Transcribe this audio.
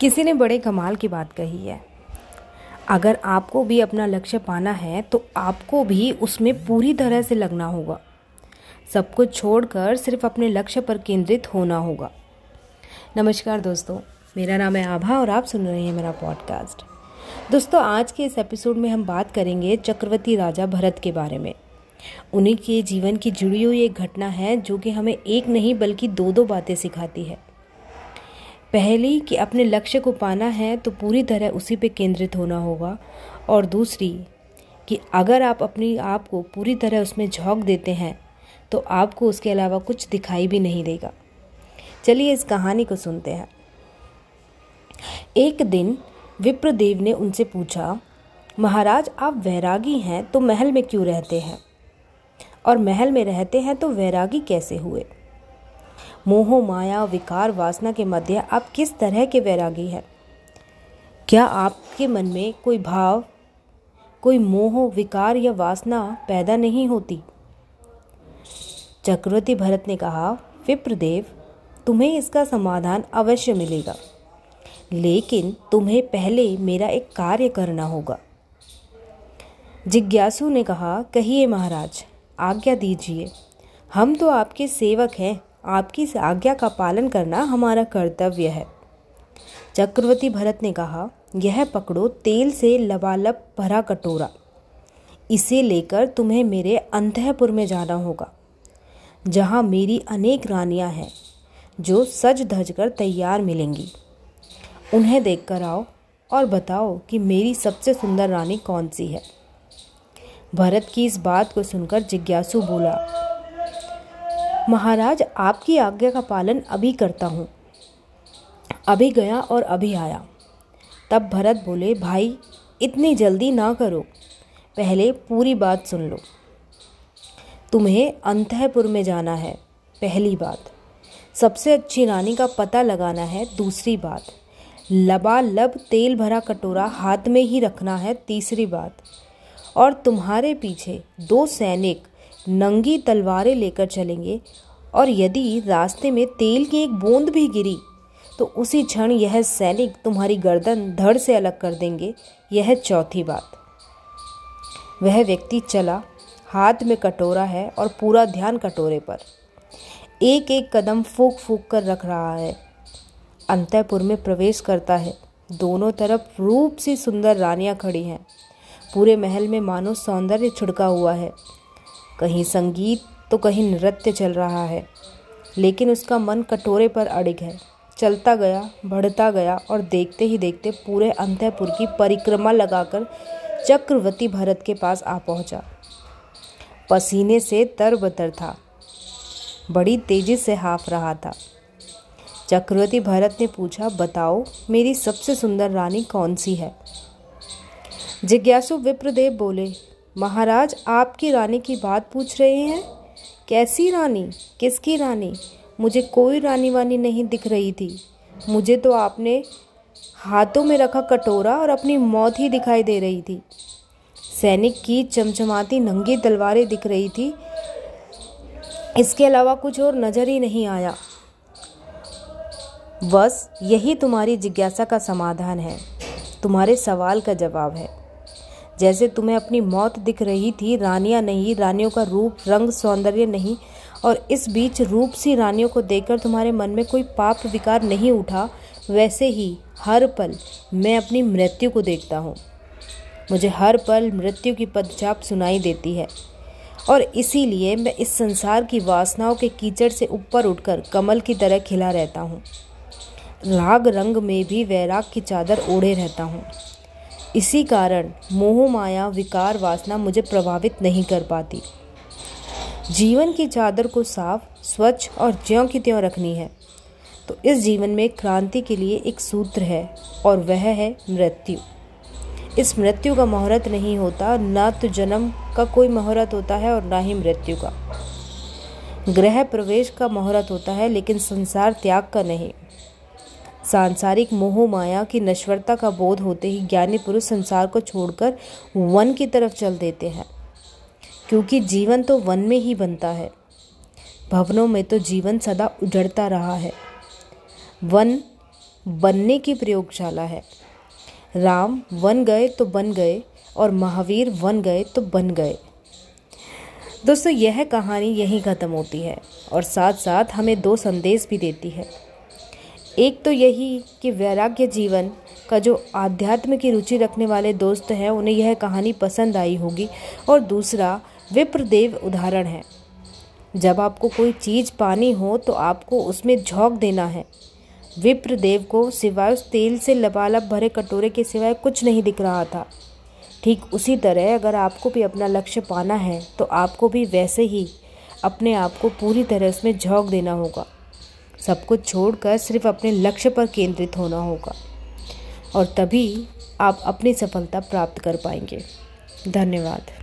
किसी ने बड़े कमाल की बात कही है। अगर आपको भी अपना लक्ष्य पाना है तो आपको भी उसमें पूरी तरह से लगना होगा। सब कुछ छोड़कर सिर्फ़ अपने लक्ष्य पर केंद्रित होना होगा। नमस्कार दोस्तों, मेरा नाम है आभा और आप सुन रहे हैं मेरा पॉडकास्ट दोस्तों, आज के इस एपिसोड में हम बात करेंगे चक्रवर्ती राजा भरत के बारे में। उन्हीं के जीवन की जुड़ी हुई एक घटना है, जो कि हमें एक नहीं, बल्कि दो दो बातें सिखाती है। पहली कि अपने लक्ष्य को पाना है तो पूरी तरह उसी पे केंद्रित होना होगा। और दूसरी कि अगर आप अपनी आप को पूरी तरह उसमें झोंक देते हैं तो आपको उसके अलावा कुछ दिखाई भी नहीं देगा। चलिए इस कहानी को सुनते हैं। एक दिन विप्रदेव ने उनसे पूछा, महाराज, आप वैरागी हैं तो महल में क्यों रहते हैं? और महल में रहते हैं तो वैरागी कैसे हुए? मोह, माया, विकार, वासना के मध्य आप किस तरह के वैरागी हैं? क्या आपके मन में कोई भाव, कोई मोह, विकार या वासना पैदा नहीं होती? चक्रवर्ती भरत ने कहा, विप्रदेव, तुम्हें इसका समाधान अवश्य मिलेगा। लेकिन तुम्हें पहले मेरा एक कार्य करना होगा। जिज्ञासु ने कहा, कहिए महाराज, आज्ञा दीजिए। हम तो आपके सेवक हैं। आपकी इस आज्ञा का पालन करना हमारा कर्तव्य है। चक्रवर्ती भरत ने कहा, यह पकड़ो तेल से लबालब भरा कटोरा। इसे लेकर तुम्हें मेरे अंतपुर में जाना होगा, जहाँ मेरी अनेक रानियाँ हैं, जो सज धज कर तैयार मिलेंगी। उन्हें देखकर आओ और बताओ कि मेरी सबसे सुंदर रानी कौन सी है? भरत की इस बात को सुनकर जिज्ञासु बोला महाराज, आपकी आज्ञा का पालन अभी करता हूँ। अभी गया और अभी आया। तब भरत बोले, भाई, इतनी जल्दी ना करो। पहले पूरी बात सुन लो। तुम्हें अंतपुर में जाना है, पहली बात। सबसे अच्छी रानी का पता लगाना है, दूसरी बात। लबालब तेल भरा कटोरा हाथ में ही रखना है, तीसरी बात। और तुम्हारे पीछे दो सैनिक नंगी तलवारें लेकर चलेंगे, और यदि रास्ते में तेल की एक बूंद भी गिरी तो उसी क्षण यह सैनिक तुम्हारी गर्दन धड़ से अलग कर देंगे। यह चौथी बात। वह व्यक्ति चला, हाथ में कटोरा है और पूरा ध्यान कटोरे पर। एक एक कदम फूक फूक कर रख रहा है। अंतपुर में प्रवेश करता है। दोनों तरफ़ रूप सी सुंदर रानियाँ खड़ी हैं। पूरे महल में मानो सौंदर्य छिड़का हुआ है। कहीं संगीत तो कहीं नृत्य चल रहा है, लेकिन उसका मन कटोरे पर अड़िग है। चलता गया, बढ़ता गया और देखते ही देखते पूरे अंतपुर की परिक्रमा लगाकर चक्रवर्ती भरत के पास आ पहुँचा। पसीने से तरबतर था, बड़ी तेज़ी से हाफ़ रहा था। चक्रवर्ती भरत ने पूछा, बताओ, मेरी सबसे सुंदर रानी कौन सी है? जिज्ञासु विप्रदेव बोले महाराज, आपकी रानी की बात पूछ रहे हैं? कैसी रानी? किसकी रानी? मुझे कोई रानी वानी नहीं दिख रही थी। मुझे तो आपने हाथों में रखा कटोरा और अपनी मौत ही दिखाई दे रही थी। सैनिक की चमचमाती नंगी तलवारें दिख रही थी। इसके अलावा कुछ और नज़र ही नहीं आया। बस यही तुम्हारी जिज्ञासा का समाधान है। तुम्हारे सवाल का जवाब है। जैसे तुम्हें अपनी मौत दिख रही थी, रानियाँ नहीं, रानियों का रूप, रंग, सौंदर्य नहीं। और इस बीच रूप सी रानियों को देखकर तुम्हारे मन में कोई पाप विकार नहीं उठा। वैसे ही हर पल मैं अपनी मृत्यु को देखता हूँ। मुझे हर पल मृत्यु की पदचाप सुनाई देती है। और इसीलिए मैं इस संसार की वासनाओं के कीचड़ से ऊपर उठकर कमल की तरह खिला रहता हूँ। राग रंग में भी वैराग की चादर ओढ़े रहता हूँ। इसी कारण मोह माया विकार वासना मुझे प्रभावित नहीं कर पाती। जीवन की चादर को साफ़, स्वच्छ और ज्यों की त्यों रखनी है। तो इस जीवन में क्रांति के लिए एक सूत्र है और वह है मृत्यु। इस मृत्यु का मुहूर्त नहीं होता, ना तो जन्म का कोई मुहूर्त होता है और ना ही मृत्यु का। ग्रह प्रवेश का मुहूर्त होता है, लेकिन संसार त्याग का नहीं। सांसारिक मोह, माया की नश्वरता का बोध होते ही ज्ञानी पुरुष संसार को छोड़कर वन की तरफ़ चल देते हैं। क्योंकि जीवन तो वन में ही बनता है। भवनों में तो जीवन सदा उजड़ता रहा है। वन बनने की प्रयोगशाला है। राम वन गए तो बन गए और महावीर वन गए तो बन गए। दोस्तों, यह कहानी यहीं ख़त्म होती है और साथ साथ हमें दो संदेश भी देती है। एक तो यही कि वैराग्य जीवन का जो आध्यात्म की रुचि रखने वाले दोस्त हैं, उन्हें यह कहानी पसंद आई होगी। और दूसरा, विप्रदेव उदाहरण है। जब आपको कोई चीज़ पानी हो तो आपको उसमें झोंक देना है। विप्रदेव को सिवाय उस तेल से लबालब भरे कटोरे के सिवाय कुछ नहीं दिख रहा था। ठीक उसी तरह अगर आपको भी अपना लक्ष्य पाना है तो आपको भी वैसे ही अपने आप को पूरी तरह उसमें झोंक देना होगा। सब कुछ छोड़कर सिर्फ़ अपने लक्ष्य पर केंद्रित होना होगा। और तभी आप अपनी सफलता प्राप्त कर पाएँगे। धन्यवाद।